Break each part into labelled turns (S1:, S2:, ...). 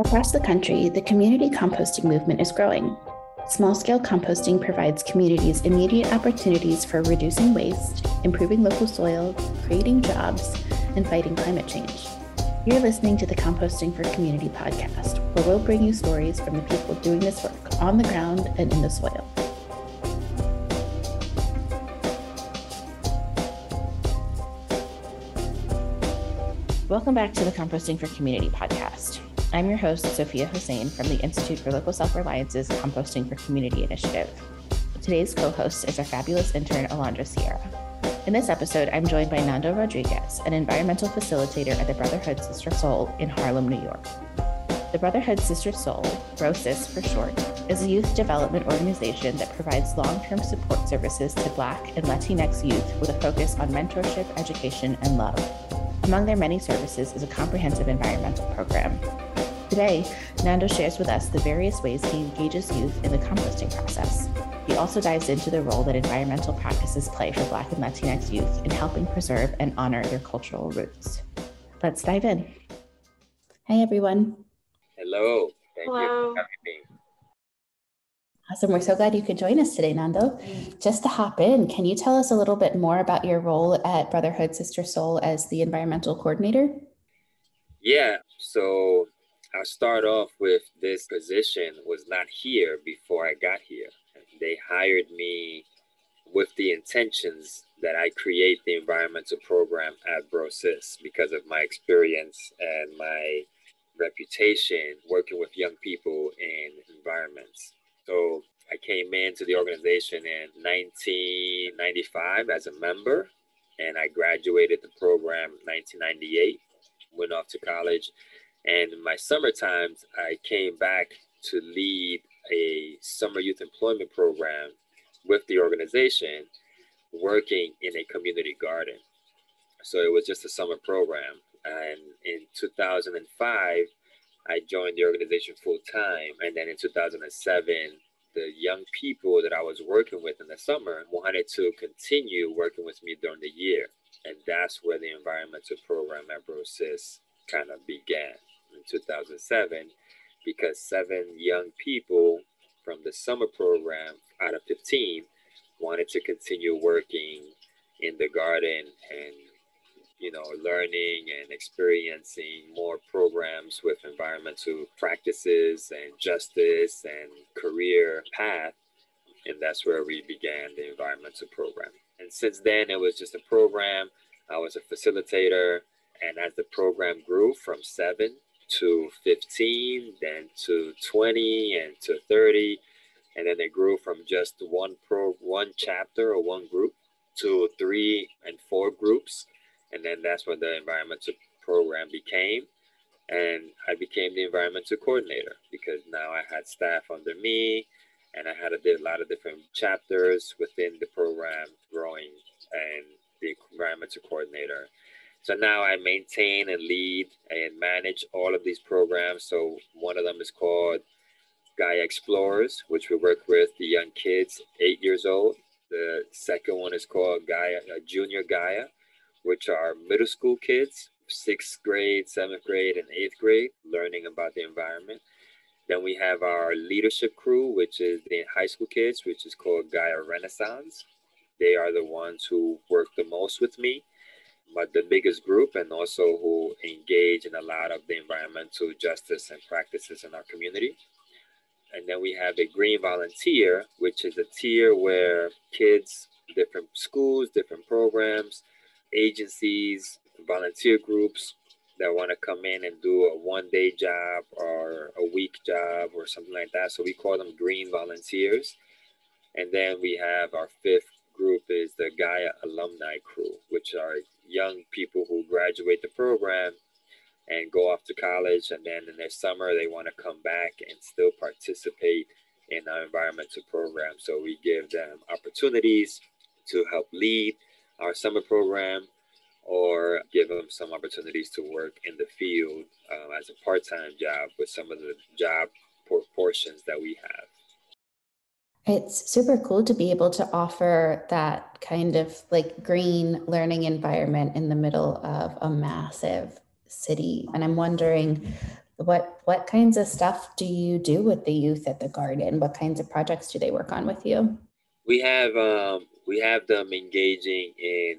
S1: Across the country, the community composting movement is growing. Small scale composting provides communities immediate opportunities for reducing waste, improving local soil, creating jobs, and fighting climate change. You're listening to the Composting for Community podcast, where we'll bring you stories from the people doing this work on the ground and in the soil. Welcome back to the Composting for Community podcast. I'm your host, Sophia Hossein from the Institute for Local Self Reliance's Composting for Community initiative. Today's co host is our fabulous intern, Alondra Sierra. In this episode, I'm joined by Nando Rodriguez, an environmental facilitator at the Brotherhood Sister Sol in Harlem, New York. The Brotherhood Sister Sol, BROSIS for short, is a youth development organization that provides long term support services to Black and Latinx youth with a focus on mentorship, education, and love. Among their many services is a comprehensive environmental program. Today, Nando shares with us the various ways he engages youth in the composting process. He also dives into the role that environmental practices play for Black and Latinx youth in helping preserve and honor their cultural roots. Let's dive in. Hey, everyone.
S2: Hello. Thank
S3: Hello.
S2: you for having me.
S1: Awesome. We're so glad you could join us today, Nando. Just to hop in, can you tell us a little bit more about your role at Brotherhood Sister Sol as the environmental coordinator?
S2: Yeah. So I'll start off with this position was not here before I got here. They hired me with the intentions that I create the environmental program at BROSIS because of my experience and my reputation working with young people in environments. So I came into the organization in 1995 as a member, and I graduated the program 1998. Went off to college, and in my summer times, I came back to lead a summer youth employment program with the organization, working in a community garden. So it was just a summer program, and in 2005. I joined the organization full time. And then in 2007, the young people that I was working with in the summer wanted to continue working with me during the year. And that's where the environmental program at BROSIS kind of began in 2007 because seven young people from the summer program out of 15 wanted to continue working in the garden and you know, learning and experiencing more programs with environmental practices and justice and career path. And that's where we began the environmental program. And since then, it was just a program. I was a facilitator. And as the program grew from seven to 15, then to 20, and to 30, and then it grew from just one pro, one chapter or one group to three and four groups and then that's when the environmental program became. And I became the environmental coordinator because now I had staff under me and I had a, a lot of different chapters within the program growing and the environmental coordinator. So now I maintain and lead and manage all of these programs. So one of them is called Gaia Explorers, which we work with the young kids, eight years old. The second one is called Gaia uh, Junior Gaia, which are middle school kids, sixth grade, seventh grade, and eighth grade, learning about the environment. Then we have our leadership crew, which is the high school kids, which is called Gaia Renaissance. They are the ones who work the most with me, but the biggest group, and also who engage in a lot of the environmental justice and practices in our community. And then we have a green volunteer, which is a tier where kids, different schools, different programs, agencies, volunteer groups that want to come in and do a one day job or a week job or something like that. So we call them green volunteers. And then we have our fifth group is the Gaia alumni crew, which are young people who graduate the program and go off to college. And then in their summer, they want to come back and still participate in our environmental program. So we give them opportunities to help lead our summer program or give them some opportunities to work in the field um, as a part-time job with some of the job portions that we have.
S1: It's super cool to be able to offer that kind of like green learning environment in the middle of a massive city. And I'm wondering What what kinds of stuff do you do with the youth at the garden? What kinds of projects do they work on with you?
S2: We have um, we have them engaging in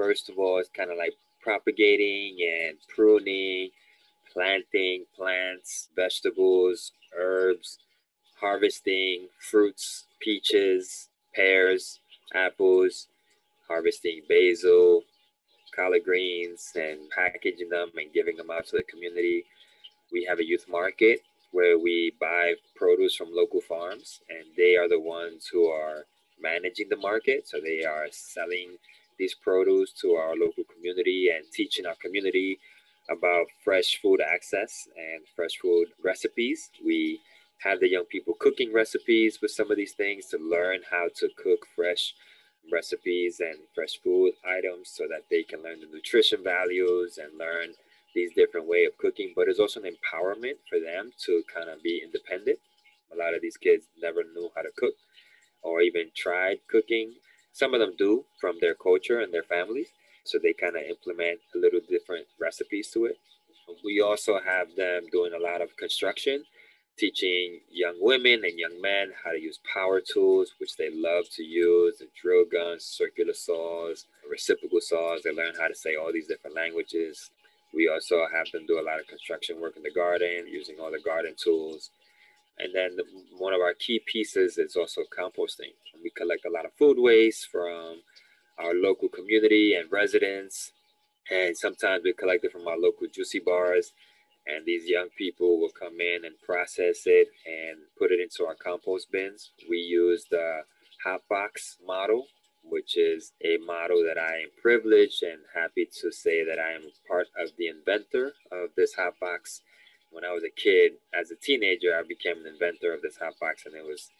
S2: first of all, it's kind of like propagating and pruning, planting plants, vegetables, herbs, harvesting fruits, peaches, pears, apples, harvesting basil, collard greens, and packaging them and giving them out to the community. We have a youth market where we buy produce from local farms, and they are the ones who are managing the market. So they are selling these produce to our local community and teaching our community about fresh food access and fresh food recipes. We have the young people cooking recipes with some of these things to learn how to cook fresh recipes and fresh food items so that they can learn the nutrition values and learn these different way of cooking but it's also an empowerment for them to kind of be independent a lot of these kids never knew how to cook or even tried cooking some of them do from their culture and their families so they kind of implement a little different recipes to it we also have them doing a lot of construction teaching young women and young men how to use power tools, which they love to use, the drill guns, circular saws, reciprocal saws. They learn how to say all these different languages. We also have them do a lot of construction work in the garden, using all the garden tools. And then the, one of our key pieces is also composting. We collect a lot of food waste from our local community and residents. And sometimes we collect it from our local juicy bars and these young people will come in and process it and put it into our compost bins. We use the hot box model, which is a model that I am privileged and happy to say that I am part of the inventor of this hot box. When I was a kid, as a teenager, I became an inventor of this hot box, and it was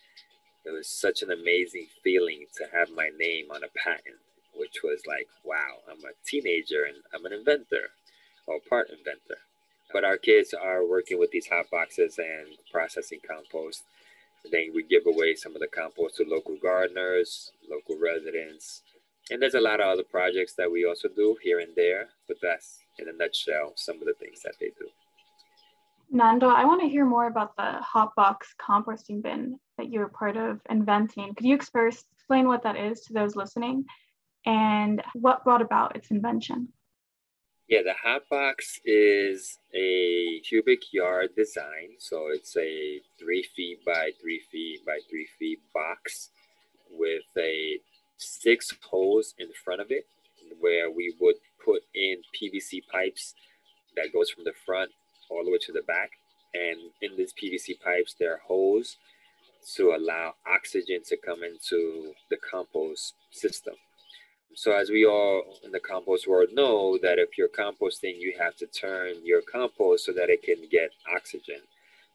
S2: it was such an amazing feeling to have my name on a patent, which was like, wow, I'm a teenager and I'm an inventor or part inventor. But our kids are working with these hot boxes and processing compost. Then we give away some of the compost to local gardeners, local residents. And there's a lot of other projects that we also do here and there, but that's in a nutshell some of the things that they do.
S3: Nando, I want to hear more about the hot box composting bin that you were part of inventing. Could you explain what that is to those listening and what brought about its invention?
S2: Yeah, the hot box is a cubic yard design. So it's a three feet by three feet by three feet box with a six holes in front of it where we would put in PVC pipes that goes from the front all the way to the back. And in these PVC pipes, there are holes to allow oxygen to come into the compost system. So as we all in the compost world know that if you're composting, you have to turn your compost so that it can get oxygen.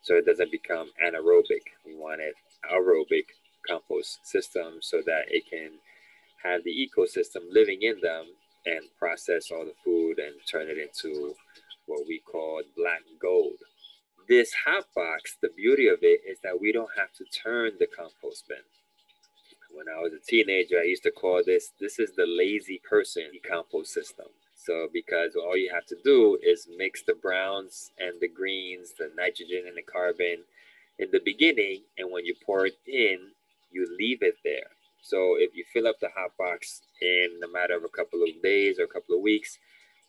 S2: So it doesn't become anaerobic. We want it aerobic compost system so that it can have the ecosystem living in them and process all the food and turn it into what we call black gold. This hot box, the beauty of it is that we don't have to turn the compost bin when I was a teenager, I used to call this this is the lazy person compost system. So because all you have to do is mix the browns and the greens, the nitrogen and the carbon in the beginning, and when you pour it in, you leave it there. So if you fill up the hot box in a matter of a couple of days or a couple of weeks,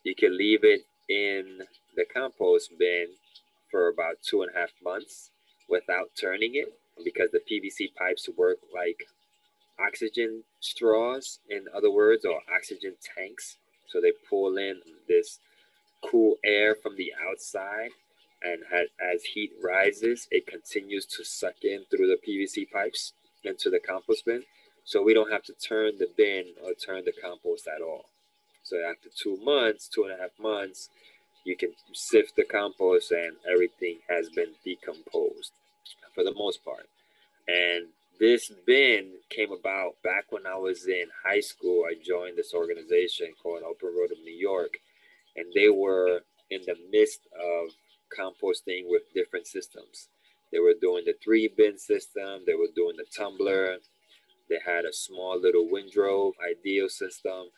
S2: you can leave it in the compost bin for about two and a half months without turning it because the PVC pipes work like oxygen straws, in other words, or oxygen tanks. So they pull in this cool air from the outside, and as heat rises, it continues to suck in through the PVC pipes into the compost bin. So we don't have to turn the bin or turn the compost at all. So after two months, two and a half months, you can sift the compost and everything has been decomposed for the most part. And this bin came about back when I was in high school. I joined this organization called Open Road of New York, and they were in the midst of composting with different systems. They were doing the three bin system, they were doing the tumbler, they had a small little windrow ideal system.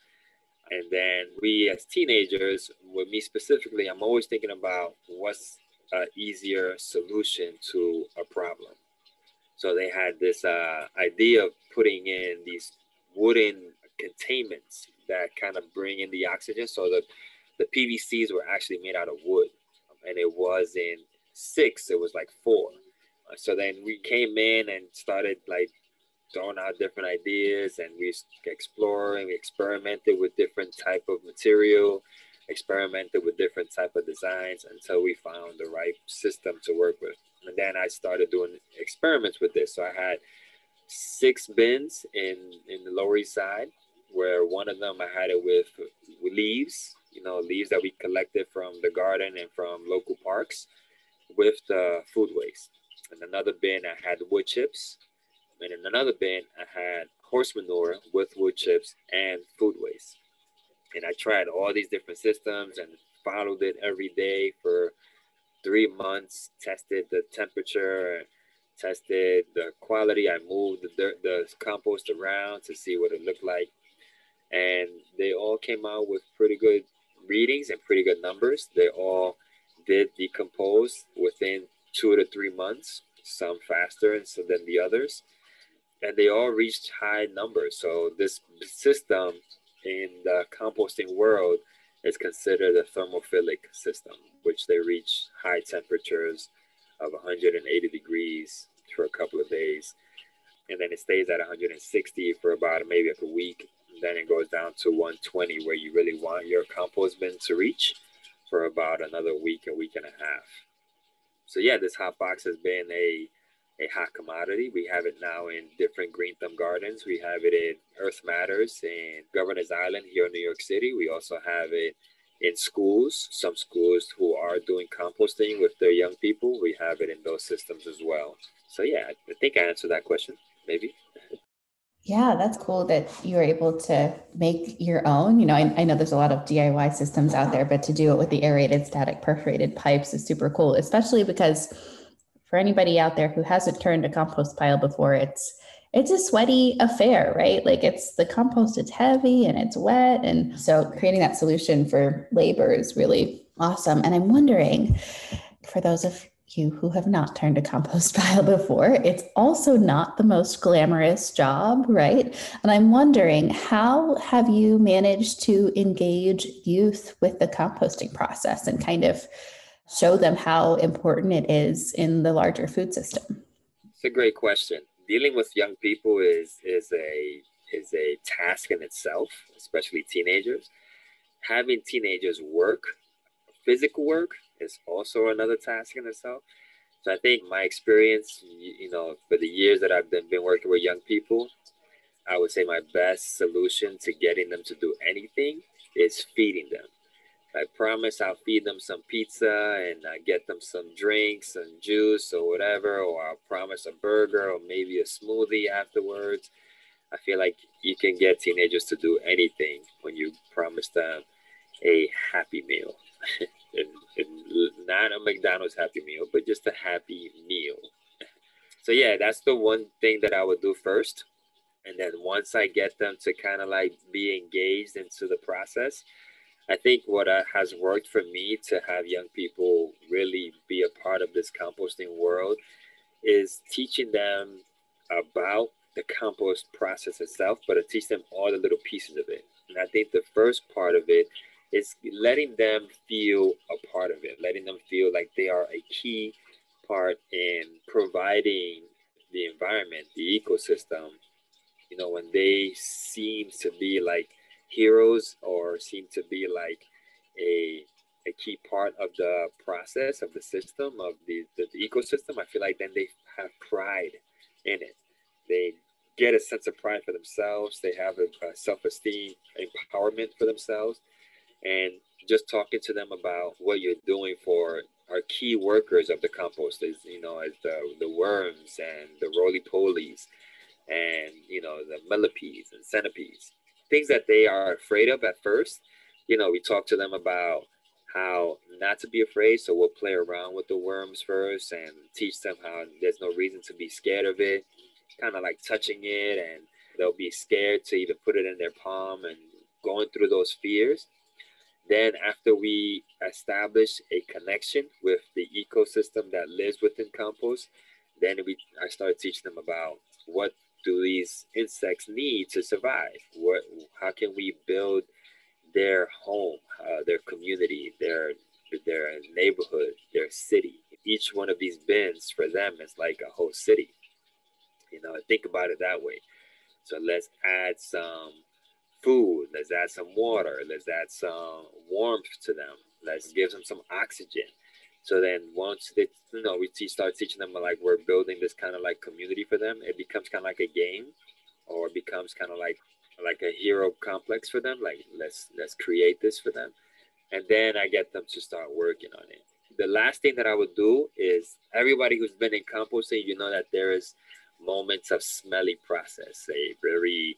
S2: And then we as teenagers, with me specifically, I'm always thinking about what's an easier solution to a problem. So they had this uh, idea of putting in these wooden containments that kind of bring in the oxygen. So the, the PVCs were actually made out of wood. And it was in six, it was like four. So then we came in and started like throwing out different ideas and we explored and we experimented with different type of material experimented with different type of designs until we found the right system to work with. And then i started doing experiments with this. So i had six bins in in the lower east side where one of them i had it with, with leaves you know leaves that we collected from the garden and from local parks with the food waste. And another bin i had wood chips and in another bin, I had horse manure with wood chips and food waste. And I tried all these different systems and followed it every day for three months, tested the temperature, tested the quality. I moved the dirt, the compost around to see what it looked like. And they all came out with pretty good readings and pretty good numbers. They all did decompose within two to three months, some faster and so than the others and they all reached high numbers. So this system in the composting world is considered a thermophilic system, which they reach high temperatures of 180 degrees for a couple of days. And then it stays at 160 for about maybe like a week. And then it goes down to 120 where you really want your compost bin to reach for about another week, a week and a half. So yeah, this hot box has been a a hot commodity. We have it now in different green thumb gardens. We have it in Earth Matters in Governor's Island here in New York City. We also have it in schools, some schools who are doing composting with their young people. We have it in those systems as well. So yeah, I think I answered that question, maybe.
S1: Yeah, that's cool that you're able to make your own. You know, I, I, know there's a lot of DIY systems out there, but to do it with the aerated static perforated pipes is super cool, especially because for anybody out there who hasn't turned a compost pile before, it's it's a sweaty affair, right? Like it's the compost, it's heavy and it's wet. And so creating that solution for labor is really awesome. And I'm wondering, for those of you who have not turned a compost pile before, it's also not the most glamorous job, right? And I'm wondering, how have you managed to engage youth with the composting process and kind of show them how important it is in the larger food system?
S2: It's a great question. Dealing with young people is is a is a task in itself, especially teenagers. Having teenagers work, physical work, is also another task in itself. So I think my experience, you know, for the years that I've been, been working with young people, I would say my best solution to getting them to do anything is feeding them. I promise I'll feed them some pizza and uh, get them some drinks and juice or whatever, or I'll promise a burger or maybe a smoothie afterwards. I feel like you can get teenagers to do anything when you promise them a happy meal. and, and not a McDonald's happy meal, but just a happy meal. so, yeah, that's the one thing that I would do first. And then once I get them to kind of like be engaged into the process, I think what uh, has worked for me to have young people really be a part of this composting world is teaching them about the compost process itself, but to teach them all the little pieces of it. And I think the first part of it is letting them feel a part of it, letting them feel like they are a key part in providing the environment, the ecosystem. You know, when they seem to be like heroes or seem to be like a a key part of the process of the system of the, the, the ecosystem i feel like then they have pride in it. They get a sense of pride for themselves. They have a, a self-esteem empowerment for themselves. And just talking to them about what you're doing for our key workers of the compost is you know as the, the worms and the roly-polies and you know the millipedes and centipedes things that they are afraid of at first. You know, we talk to them about how not to be afraid. So we'll play around with the worms first and teach them how there's no reason to be scared of it, kind of like touching it, and they'll be scared to even put it in their palm and going through those fears. Then after we establish a connection with the ecosystem that lives within compost, then we I started teaching them about what do these insects need to survive? What how can we build their home, uh, their community, their their neighborhood, their city? Each one of these bins for them is like a whole city. You know, think about it that way. So let's add some food. Let's add some water. Let's add some warmth to them. Let's give them some oxygen. So then once they, you know, we start teaching them like we're building this kind of like community for them, it becomes kind of like a game, or becomes kind of like like a hero complex for them. Like let's let's create this for them, and then I get them to start working on it. The last thing that I would do is everybody who's been in composting, you know that there is moments of smelly process, a very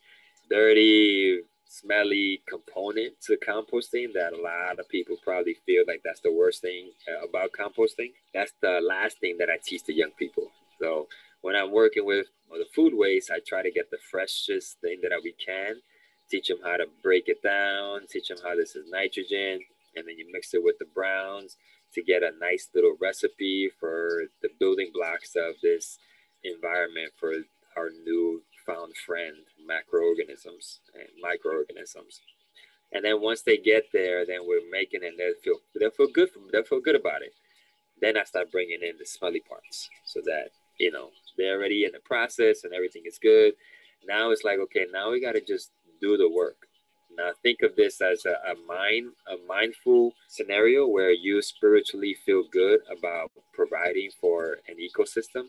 S2: dirty, smelly component to composting that a lot of people probably feel like that's the worst thing uh, about composting. That's the last thing that I teach the young people. So when I'm working with the food waste, I try to get the freshest thing that we can, teach them how to break it down, teach them how this is nitrogen, and then you mix it with the browns to get a nice little recipe for the building blocks of this environment for our new found friend macroorganisms and microorganisms. And then once they get there, then we're making and They'll feel they'll feel good. They'll feel good about it. Then I start bringing in the smelly parts, so that you know they're already in the process and everything is good. Now it's like okay, now we got to just do the work. Now think of this as a, a mind a mindful scenario where you spiritually feel good about providing for an ecosystem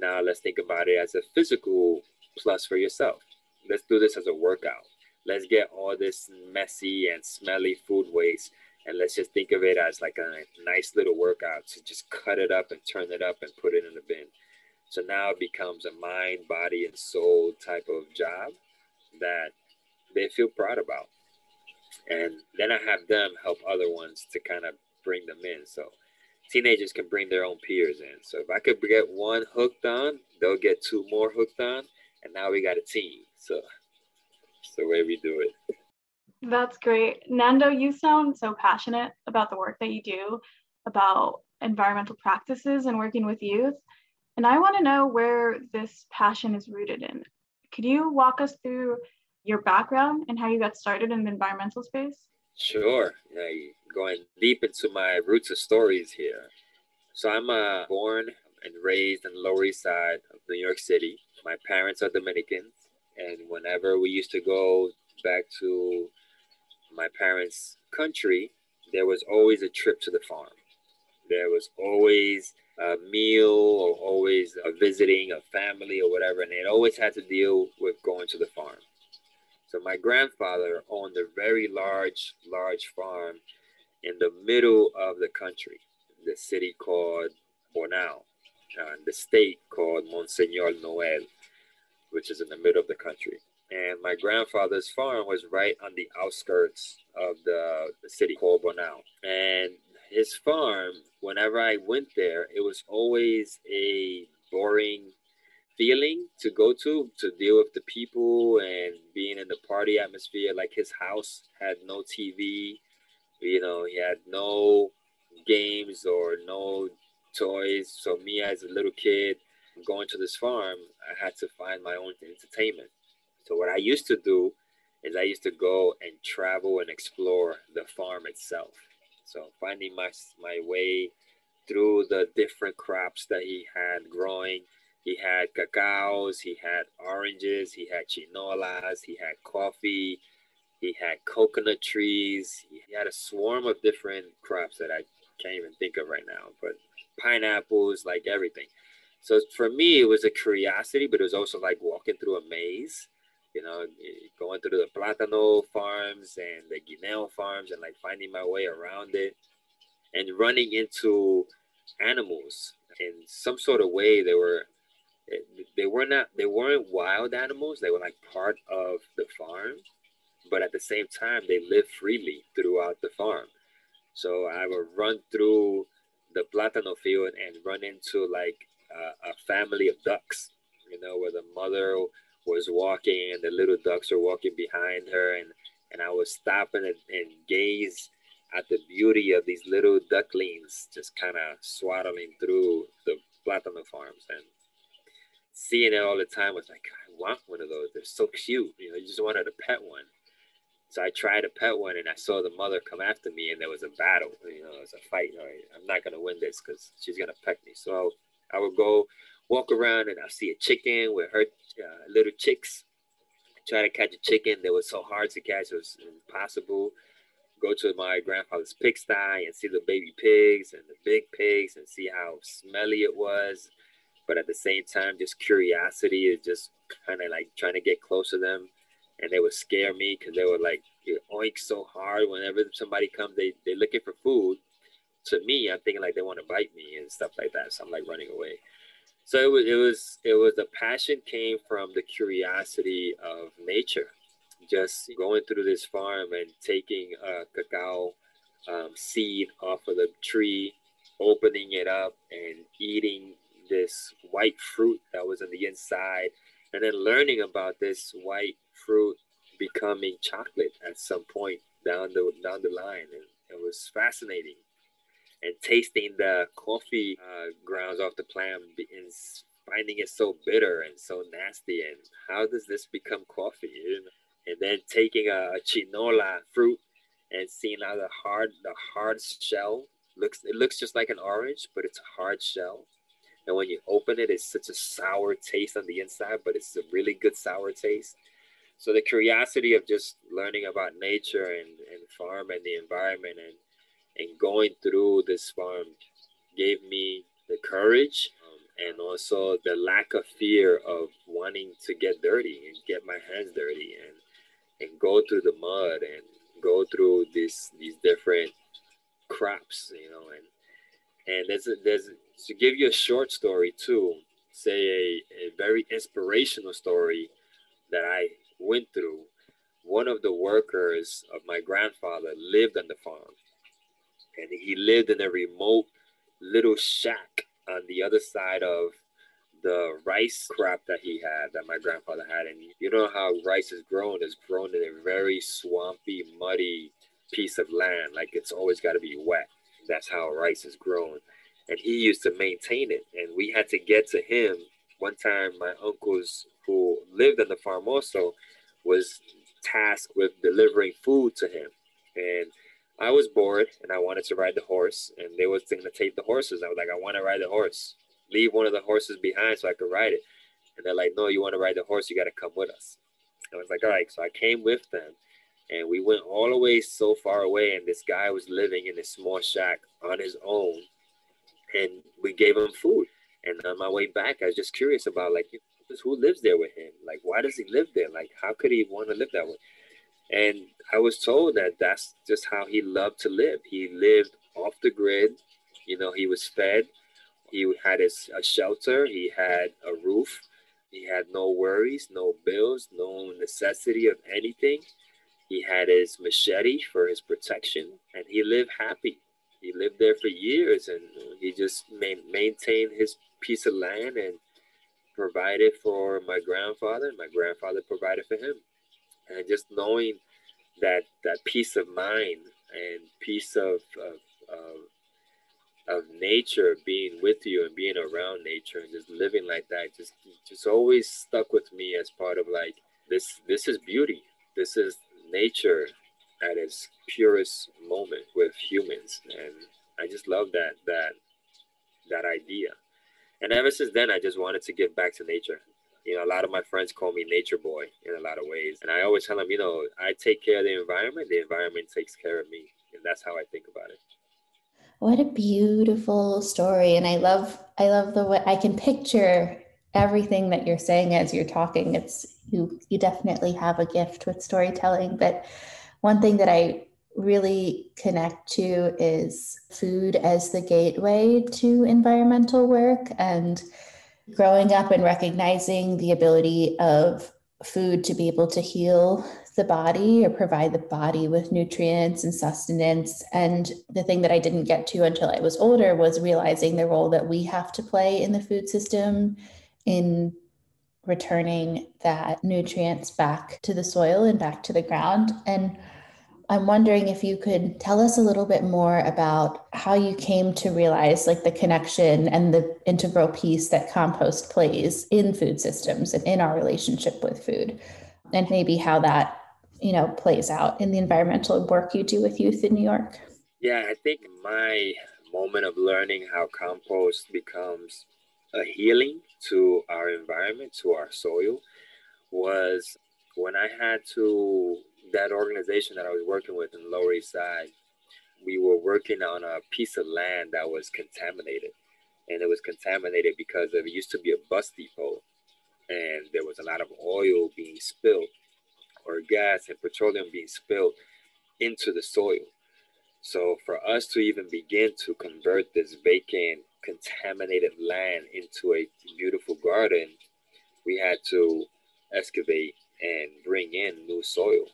S2: now let's think about it as a physical plus for yourself. Let's do this as a workout. Let's get all this messy and smelly food waste and let's just think of it as like a nice little workout to just cut it up and turn it up and put it in the bin. So now it becomes a mind, body, and soul type of job that they feel proud about. And then I have them help other ones to kind of bring them in. So teenagers can bring their own peers in. So if I could get one hooked on, they'll get two more hooked on, and now we got a team. So it's the way we do it.
S3: That's great. Nando, you sound so passionate about the work that you do, about environmental practices and working with youth. And I want to know where this passion is rooted in. Could you walk us through your background and how you got started in the environmental space?
S2: Sure. Yeah, going deep into my roots of stories here. So I'm uh, born and raised in the Lower East Side of New York City. My parents are Dominicans, and whenever we used to go back to my parents' country, there was always a trip to the farm. There was always a meal or always a visiting a family or whatever, and it always had to deal with going to the farm. So my grandfather owned a very large, large farm in the middle of the country, the city called And the state called Monseñor Nouel, which is in the middle of the country. And my grandfather's farm was right on the outskirts of the, the city called Bonao. And his farm, whenever I went there, it was always a boring feeling to go to to deal with the people and being in the party atmosphere like his house had no tv you know, he had no games or no toys. So me as a little kid going to this farm, I had to find my own entertainment. So what I used to do is I used to go and travel and explore the farm itself. So finding my my way through the different crops that he had growing. He had cacaos, he had oranges, he had chinolas, he had coffee, he had coconut trees. He had a swarm of different crops that I can't even think of right now, but pineapples, like everything. So for me, it was a curiosity, but it was also like walking through a maze, you know, going through the platano farms and the guineo farms and like finding my way around it and running into animals in some sort of way. They were, they were not, they weren't wild animals. They were like part of the farm but at the same time, they live freely throughout the farm. So I would run through the platano field and run into like a family of ducks, you know, where the mother was walking and the little ducks were walking behind her. And, and I was stopping and, and gaze at the beauty of these little ducklings just kind of swaddling through the plátano farms and seeing it all the time was like, I want one of those. They're so cute. You know, you just wanted to pet one. So I tried to pet one and I saw the mother come after me and there was a battle. You know, it was a fight. I'm not to win this because she's to peck me. So I would go walk around and I'll see a chicken with her uh, little chicks. Try to catch a chicken. They were so hard to catch. It was impossible go to my grandfather's pigsty and see the baby pigs and the big pigs and see how smelly it was. But at the same time, just curiosity is just kind of like trying to get close to them. And they would scare me because they would like oink so hard whenever somebody comes, they, they're looking for food. To me, I'm thinking like they want to bite me and stuff like that. So I'm like running away. So it was, it was, it was the passion came from the curiosity of nature just going through this farm and taking a cacao um, seed off of the tree, opening it up and eating this white fruit that was on the inside, and then learning about this white fruit becoming chocolate at some point down the down the line, and it was fascinating. And tasting the coffee uh, grounds off the plant and finding it so bitter and so nasty, and how does this become coffee? And then taking a, a chinola fruit and seeing how the hard the hard shell looks it looks just like an orange but it's a hard shell and when you open it it's such a sour taste on the inside but it's a really good sour taste so the curiosity of just learning about nature and, and farm and the environment and and going through this farm gave me the courage um, and also the lack of fear of wanting to get dirty and get my hands dirty and and go through the mud and go through these these different crops, you know, and and there's a, there's to give you a short story too, say a, a very inspirational story that I went through. One of the workers of my grandfather lived on the farm, and he lived in a remote little shack on the other side of the rice crop that he had, that my grandfather had. And you know how rice is grown, is grown in a very swampy, muddy piece of land. Like it's always got to be wet. That's how rice is grown. And he used to maintain it. And we had to get to him. One time, my uncles who lived on the farm also was tasked with delivering food to him. And I was bored and I wanted to ride the horse. And they was going to take the horses. I was like, I want to ride the horse leave one of the horses behind so I could ride it. And they're like, no, you want to ride the horse, you got to come with us. I was like, all right. So I came with them and we went all the way so far away. And this guy was living in a small shack on his own. And we gave him food. And on my way back, I was just curious about like, who lives there with him? Like, why does he live there? Like, how could he want to live that way? And I was told that that's just how he loved to live. He lived off the grid. You know, he was fed he had his a shelter. He had a roof. He had no worries, no bills, no necessity of anything. He had his machete for his protection, and he lived happy. He lived there for years, and he just maintained his piece of land and provided for my grandfather. And my grandfather provided for him, and just knowing that that peace of mind and peace of, of, of of nature being with you and being around nature and just living like that just just always stuck with me as part of like this this is beauty. This is nature at its purest moment with humans. And i just love that that that idea and ever since then i just wanted to give back to nature you know a lot of my friends call me nature boy in a lot of ways and i always tell them you know i take care of the environment the environment takes care of me and that's how i think about it
S1: what a beautiful story. And I love, I love the way I can picture everything that you're saying as you're talking. It's you, you definitely have a gift with storytelling. But one thing that I really connect to is food as the gateway to environmental work and growing up and recognizing the ability of food to be able to heal the body or provide the body with nutrients and sustenance. And the thing that I didn't get to until I was older was realizing the role that we have to play in the food system in returning that nutrients back to the soil and back to the ground. And I'm wondering if you could tell us a little bit more about how you came to realize like the connection and the integral piece that compost plays in food systems and in our relationship with food and maybe how that you know plays out in the environmental work you do with youth in New York.
S2: Yeah, I think my moment of learning how compost becomes a healing to our environment, to our soil, was when I had to that organization that I was working with in Lower East Side, we were working on a piece of land that was contaminated. And it was contaminated because of, it used to be a bus depot. And there was a lot of oil being spilled, or gas and petroleum being spilled into the soil. So for us to even begin to convert this vacant, contaminated land into a beautiful garden, we had to excavate and bring in new soil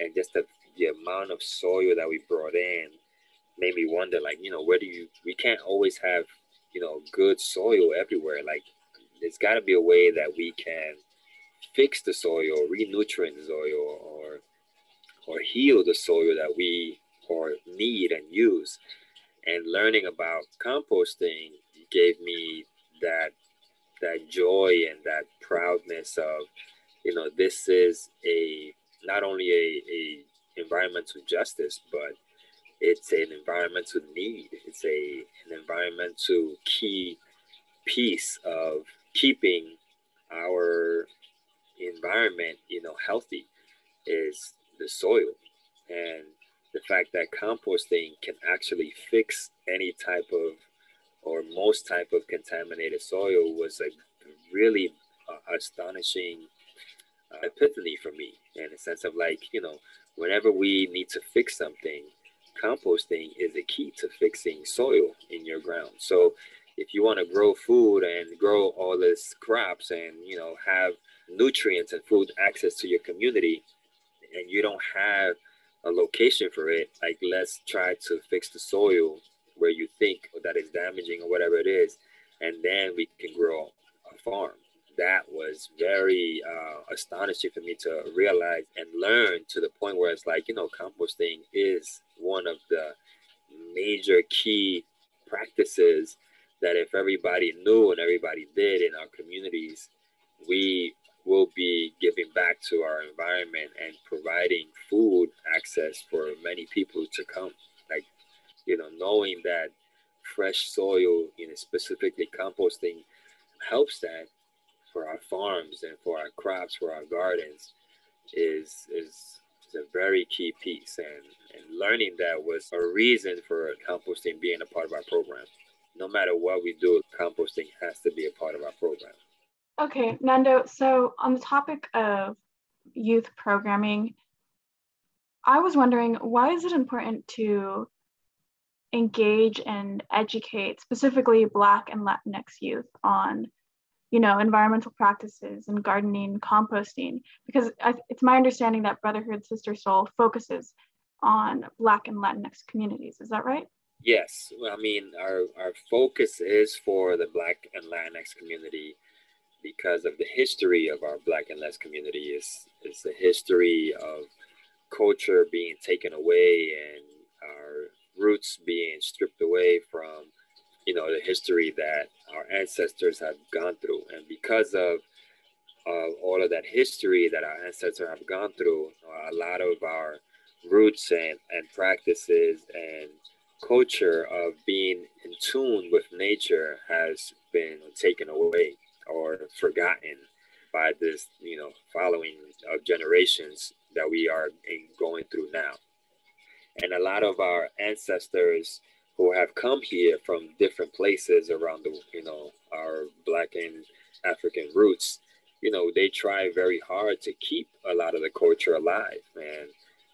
S2: and just the, the amount of soil that we brought in made me wonder like you know where do you we can't always have you know good soil everywhere. Like there's got to be a way that we can fix the soil re-nutrient the soil or or heal the soil that we or need and use. And learning about composting gave me that that joy and that proudness of you know this is a not only a, a environmental justice, but it's an environmental need. It's a an environmental key piece of keeping our environment, you know, healthy is the soil. And the fact that composting can actually fix any type of or most type of contaminated soil was a really uh, astonishing epiphany for me in a sense of like, you know, whenever we need to fix something, composting is a key to fixing soil in your ground. So if you want to grow food and grow all this crops and, you know, have nutrients and food access to your community and you don't have a location for it, like let's try to fix the soil where you think that is damaging or whatever it is, and then we can grow a farm that was very uh, astonishing for me to realize and learn to the point where it's like, you know, composting is one of the major key practices that if everybody knew and everybody did in our communities, we will be giving back to our environment and providing food access for many people to come. Like, you know, knowing that fresh soil, you know, specifically composting helps that for our farms and for our crops, for our gardens, is is, is a very key piece. And, and learning that was a reason for composting being a part of our program. No matter what we do, composting has to be a part of our program.
S3: Okay, Nando. So on the topic of youth programming, I was wondering why is it important to engage and educate specifically Black and Latinx youth on you know, environmental practices and gardening, composting, because I, it's my understanding that Brotherhood Sister Sol focuses on Black and Latinx communities. Is that right?
S2: Yes. I mean, our, our focus is for the Black and Latinx community because of the history of our Black and Latinx community is, is the history of culture being taken away and our roots being stripped away from you know the history that our ancestors have gone through. And because of uh, all of that history that our ancestors have gone through a lot of our roots and, and practices and culture of being in tune with nature has been taken away or forgotten by this you know following of generations that we are in, going through now. And a lot of our ancestors who have come here from different places around the, you know, our Black and African roots, you know, they try very hard to keep a lot of the culture alive. And,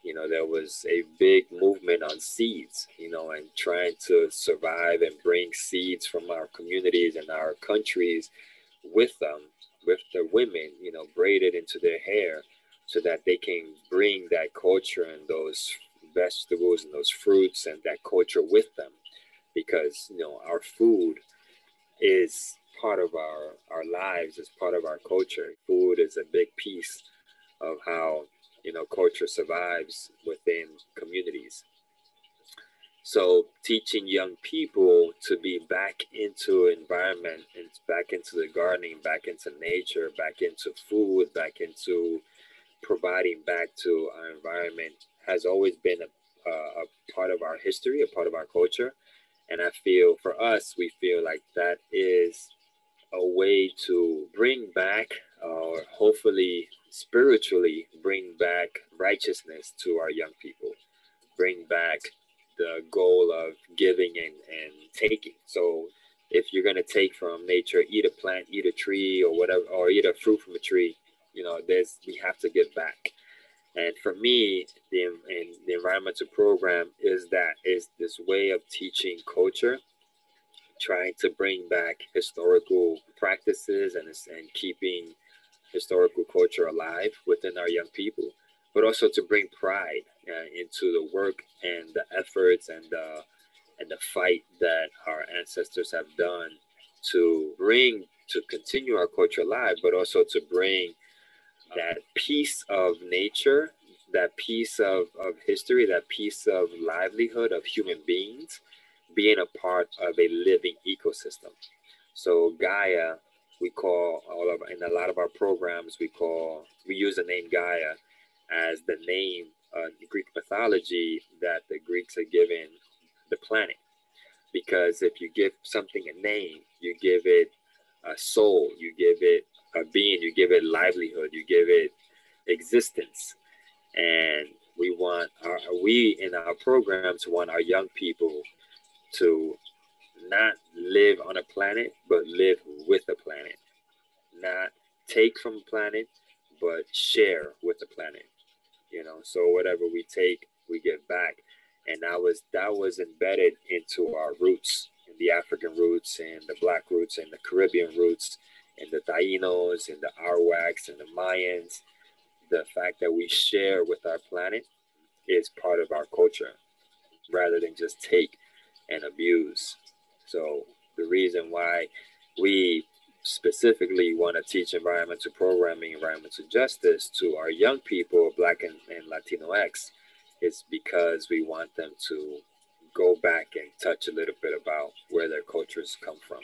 S2: you know, there was a big movement on seeds, you know, and trying to survive and bring seeds from our communities and our countries with them, with the women, you know, braided into their hair so that they can bring that culture and those vegetables and those fruits and that culture with them because you know our food is part of our our lives is part of our culture. Food is a big piece of how you know culture survives within communities. So teaching young people to be back into environment and back into the gardening back into nature back into food back into providing back to our environment has always been a, a, part of our history a part of our culture and i feel for us we feel like that is a way to bring back or hopefully spiritually bring back righteousness to our young people, bring back the goal of giving and, and taking. So if you're going to take from nature, eat a plant, eat a tree or whatever, or eat a fruit from a tree, you know, there's, we have to give back. And for me, the, the environmental program is that is this way of teaching culture, trying to bring back historical practices and, and keeping historical culture alive within our young people, but also to bring pride uh, into the work and the efforts and the and the fight that our ancestors have done to bring to continue our culture alive, but also to bring that piece of nature, that piece of, of history, that piece of livelihood of human beings being a part of a living ecosystem. So Gaia we call all of in a lot of our programs we call we use the name Gaia as the name uh, Greek mythology that the Greeks are giving the planet because if you give something a name you give it a soul you give it a being you give it livelihood you give it existence and we want our we in our programs want our young people to not live on a planet, but live with a planet. Not take from a planet, but share with the planet. You know, so whatever we take, we give back. And that was that was embedded into our roots, in the African roots and the black roots and the Caribbean roots and the Tainos and the Arawaks and the Mayans. The fact that we share with our planet is part of our culture rather than just take and abuse. So the reason why we specifically want to teach environmental programming, environmental justice to our young people, Black and, and Latinx, is because we want them to go back and touch a little bit about where their cultures come from.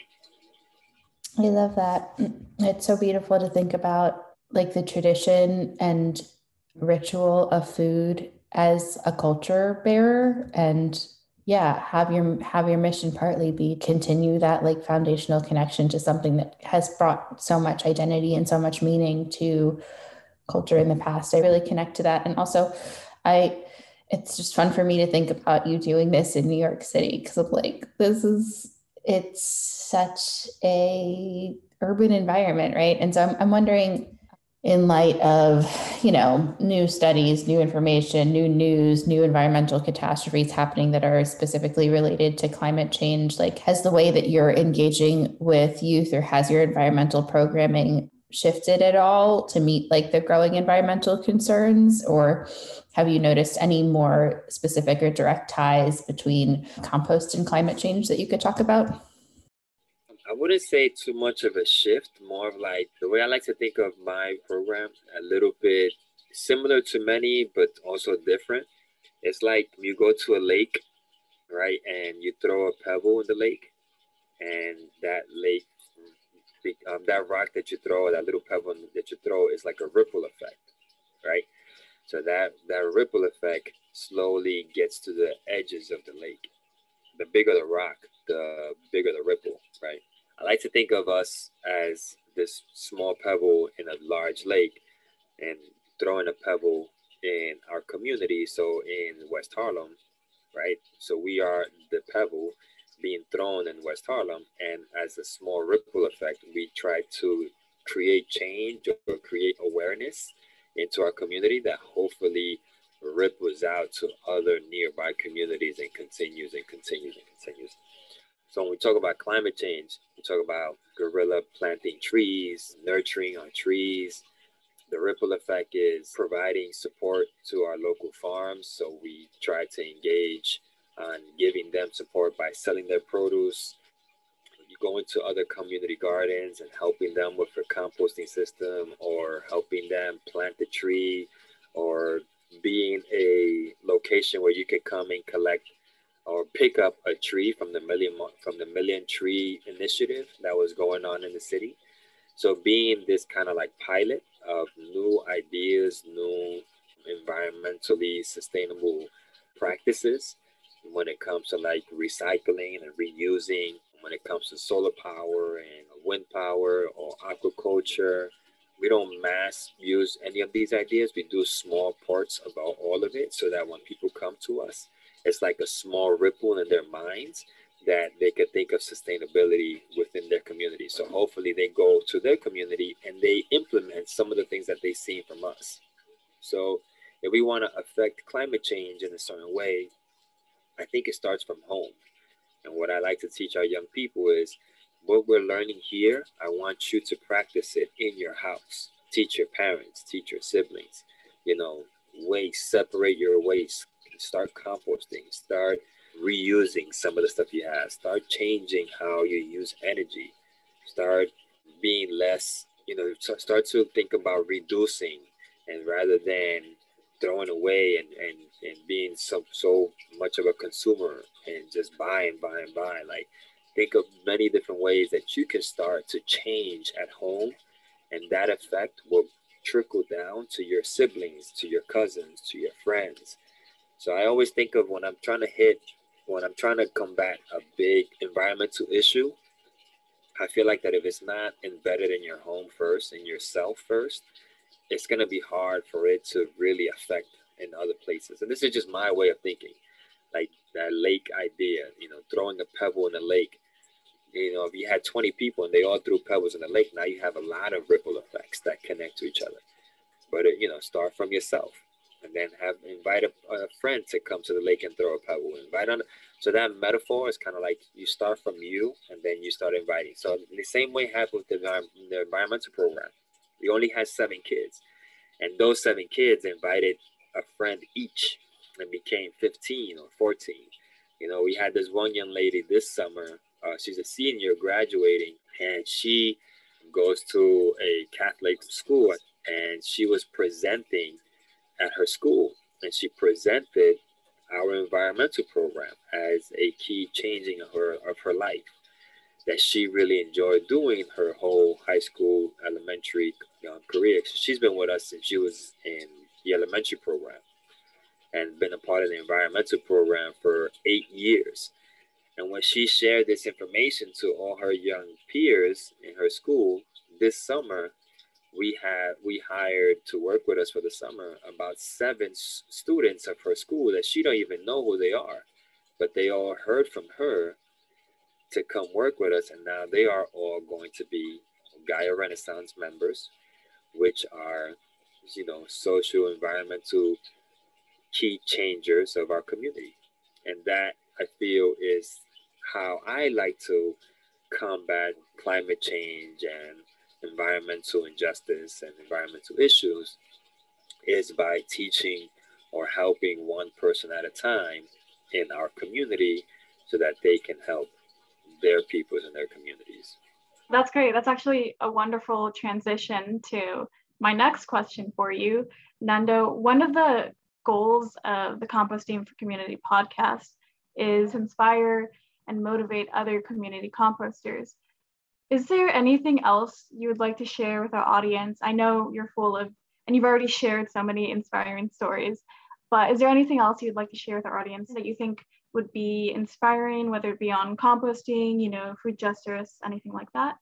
S1: I love that. It's so beautiful to think about like the tradition and ritual of food as a culture bearer and yeah have your have your mission partly be continue that like foundational connection to something that has brought so much identity and so much meaning to culture in the past i really connect to that and also i it's just fun for me to think about you doing this in new york city because i'm like this is it's such a urban environment right? And so i'm, I'm wondering in light of you know new studies new information new news new environmental catastrophes happening that are specifically related to climate change like has the way that you're engaging with youth or has your environmental programming shifted at all to meet like the growing environmental concerns or have you noticed any more specific or direct ties between compost and climate change that you could talk about
S2: I wouldn't say too much of a shift, more of like the way I like to think of my program, a little bit similar to many, but also different. It's like you go to a lake, right, and you throw a pebble in the lake, and that lake, um, that rock that you throw, that little pebble that you throw, is like a ripple effect, right? So that that ripple effect slowly gets to the edges of the lake. The bigger the rock, the bigger the ripple, right? I like to think of us as this small pebble in a large lake and throwing a pebble in our community. So in West Harlem, right? So we are the pebble being thrown in West Harlem. And as a small ripple effect, we try to create change or create awareness into our community that hopefully ripples out to other nearby communities and continues and continues and continues. So when we talk about climate change, we talk about guerrilla planting trees, nurturing our trees. The ripple effect is providing support to our local farms. So we try to engage on giving them support by selling their produce. You go into other community gardens and helping them with their composting system or helping them plant the tree or being a location where you can come and collect or pick up a tree from the million from the million tree initiative that was going on in the city. So being this kind of like pilot of new ideas, new environmentally sustainable practices when it comes to like recycling and reusing, when it comes to solar power and wind power or aquaculture. We don't mass use any of these ideas. We do small parts about all of it so that when people come to us, it's like a small ripple in their minds that they could think of sustainability within their community. So hopefully they go to their community and they implement some of the things that they've seen from us. So if we want to affect climate change in a certain way, I think it starts from home. And what I like to teach our young people is what we're learning here, I want you to practice it in your house. Teach your parents, teach your siblings, you know, waste, separate your waste, start composting, start reusing some of the stuff you have, start changing how you use energy, start being less, you know, start to think about reducing and rather than throwing away and, and, and being so, so much of a consumer and just buying, buying, buying. Like, think of many different ways that you can start to change at home, and that effect will trickle down to your siblings, to your cousins, to your friends. So I always think of when I'm trying to hit, when I'm trying to combat a big environmental issue, I feel like that if it's not embedded in your home first, in yourself first, it's going to be hard for it to really affect in other places. And this is just my way of thinking. Like that lake idea, you know, throwing a pebble in a lake. You know, if you had 20 people and they all threw pebbles in the lake, now you have a lot of ripple effects that connect to each other. But, it, you know, start from yourself and then have invite a, a, friend to come to the lake and throw a pebble. Invite on. So that metaphor is kind of like you start from you and then you start inviting. So the same way happened with the, the environmental program. We only had seven kids, and those seven kids invited a friend each and became 15 or 14. You know, we had this one young lady this summer. Uh, she's a senior graduating, and she goes to a Catholic school, and she was presenting at her school, and she presented our environmental program as a key changing of her of her life that she really enjoyed doing her whole high school, elementary um, career. She's been with us since she was in the elementary program and been a part of the environmental program for eight years. And when she shared this information to all her young peers in her school this summer, we had we hired to work with us for the summer about seven students of her school that she don't even know who they are, but they all heard from her to come work with us, and now they are all going to be Gaia Renaissance members, which are, you know, social, environmental key changers of our community. And that I feel is how I like to combat climate change and environmental injustice and environmental issues is by teaching or helping one person at a time in our community so that they can help their peoples and their communities.
S3: That's great. That's actually a wonderful transition to my next question for you, Nando. One of the goals of the Composting for Community podcast is inspire and motivate other community composters. Is there anything else you would like to share with our audience? I know you're full of, and you've already shared so many inspiring stories, but is there anything else you'd like to share with our audience that you think would be inspiring, whether it be on composting, you know, food justice, anything like that?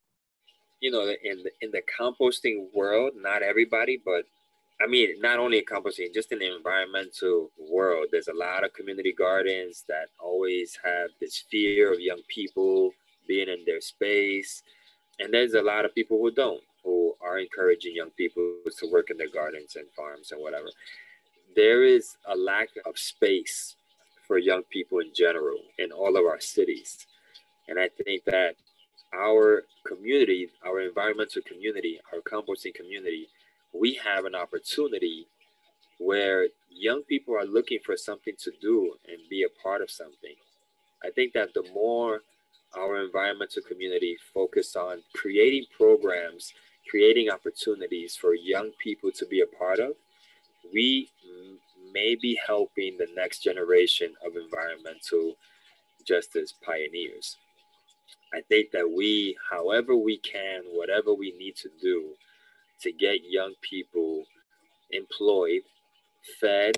S2: You know, in the, in the composting world, not everybody, but I mean, not only in composting, just in the environmental world, there's a lot of community gardens that always have this fear of young people being in their space. And there's a lot of people who don't, who are encouraging young people to work in their gardens and farms and whatever. There is a lack of space for young people in general in all of our cities. And I think that our community, our environmental community, our composting community, we have an opportunity where young people are looking for something to do and be a part of something. I think that the more our environmental community focus on creating programs, creating opportunities for young people to be a part of, we may be helping the next generation of environmental justice pioneers. I think that we, however we can, whatever we need to do to get young people employed, fed,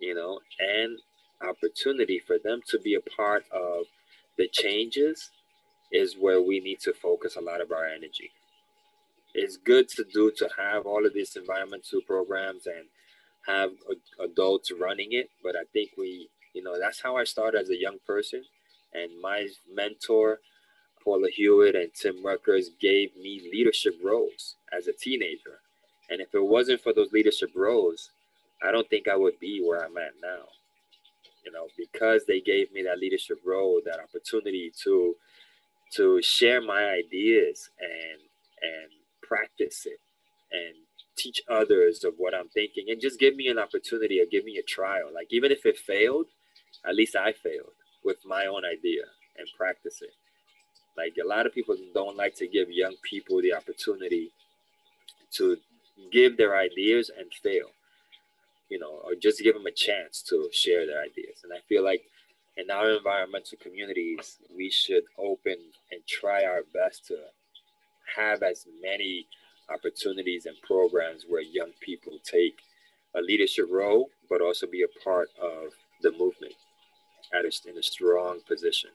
S2: you know, and opportunity for them to be a part of the changes is where we need to focus a lot of our energy. It's good to do to have all of these environmental programs and have adults running it, but I think we, you know, that's how I started as a young person. And my mentor, Paula Hewitt and Tim Rutgers, gave me leadership roles as a teenager. And if it wasn't for those leadership roles, I don't think I would be where I'm at now. You know, because they gave me that leadership role, that opportunity to to share my ideas and and practice it and teach others of what I'm thinking and just give me an opportunity or give me a trial. Like even if it failed, at least I failed with my own idea and practice it. Like a lot of people don't like to give young people the opportunity to give their ideas and fail, you know, or just give them a chance to share their ideas. And I feel like in our environmental communities, we should open and try our best to have as many opportunities and programs where young people take a leadership role, but also be a part of the movement at a, in a strong position.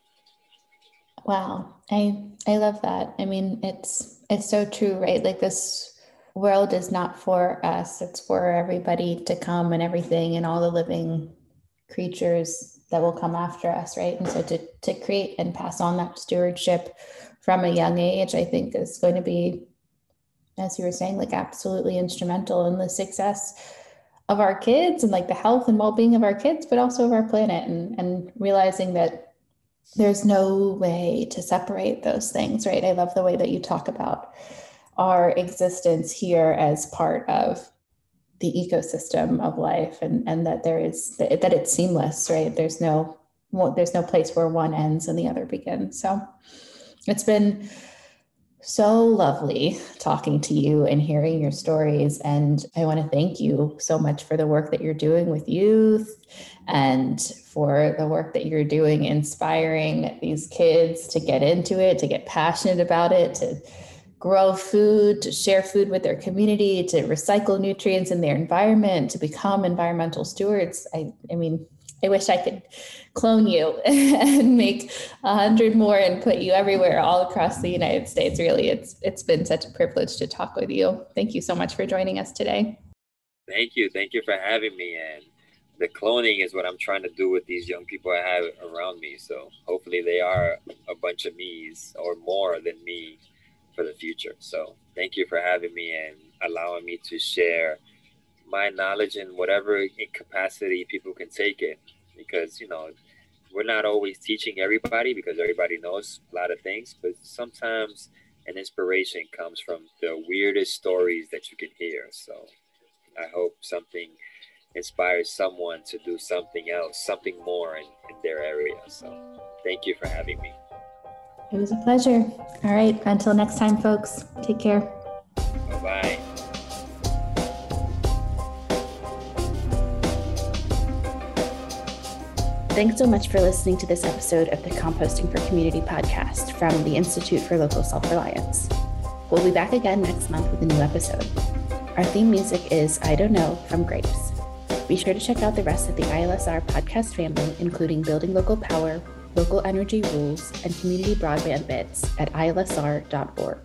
S1: Wow, I I love that. I mean, it's it's so true, right? Like this world is not for us; it's for everybody to come and everything, and all the living creatures that will come after us, right? And so to to create and pass on that stewardship from a young age, I think is going to be, as you were saying, like absolutely instrumental in the success of our kids and like the health and well-being of our kids, but also of our planet and and realizing that there's no way to separate those things, right? I love the way that you talk about our existence here as part of the ecosystem of life and, and that there is that it's seamless, right? There's no there's no place where one ends and the other begins. So it's been so lovely talking to you and hearing your stories. And I want to thank you so much for the work that you're doing with youth and for the work that you're doing, inspiring these kids to get into it, to get passionate about it, to grow food, to share food with their community, to recycle nutrients in their environment, to become environmental stewards. I, I mean, I wish I could clone you and make a hundred more and put you everywhere all across the United States. Really, it's it's been such a privilege to talk with you. Thank you so much for joining us today.
S2: Thank you. Thank you for having me. And the cloning is what I'm trying to do with these young people I have around me. So hopefully they are a bunch of me's or more than me for the future. So thank you for having me and allowing me to share my knowledge in whatever capacity people can take it because you know we're not always teaching everybody because everybody knows a lot of things but sometimes an inspiration comes from the weirdest stories that you can hear. So i hope something inspires someone to do something else something more in, in their area. So thank you for having me.
S1: It was a pleasure. All right until next time folks. Take care.
S2: Bye bye
S1: Thanks so much for listening to this episode of the Composting for Community podcast from the Institute for Local Self Reliance. We'll be back again next month with a new episode. Our theme music is I Don't Know from Grapes. Be sure to check out the rest of the ILSR podcast family, including Building Local Power, Local Energy Rules, and Community Broadband Bits at ilsr.org.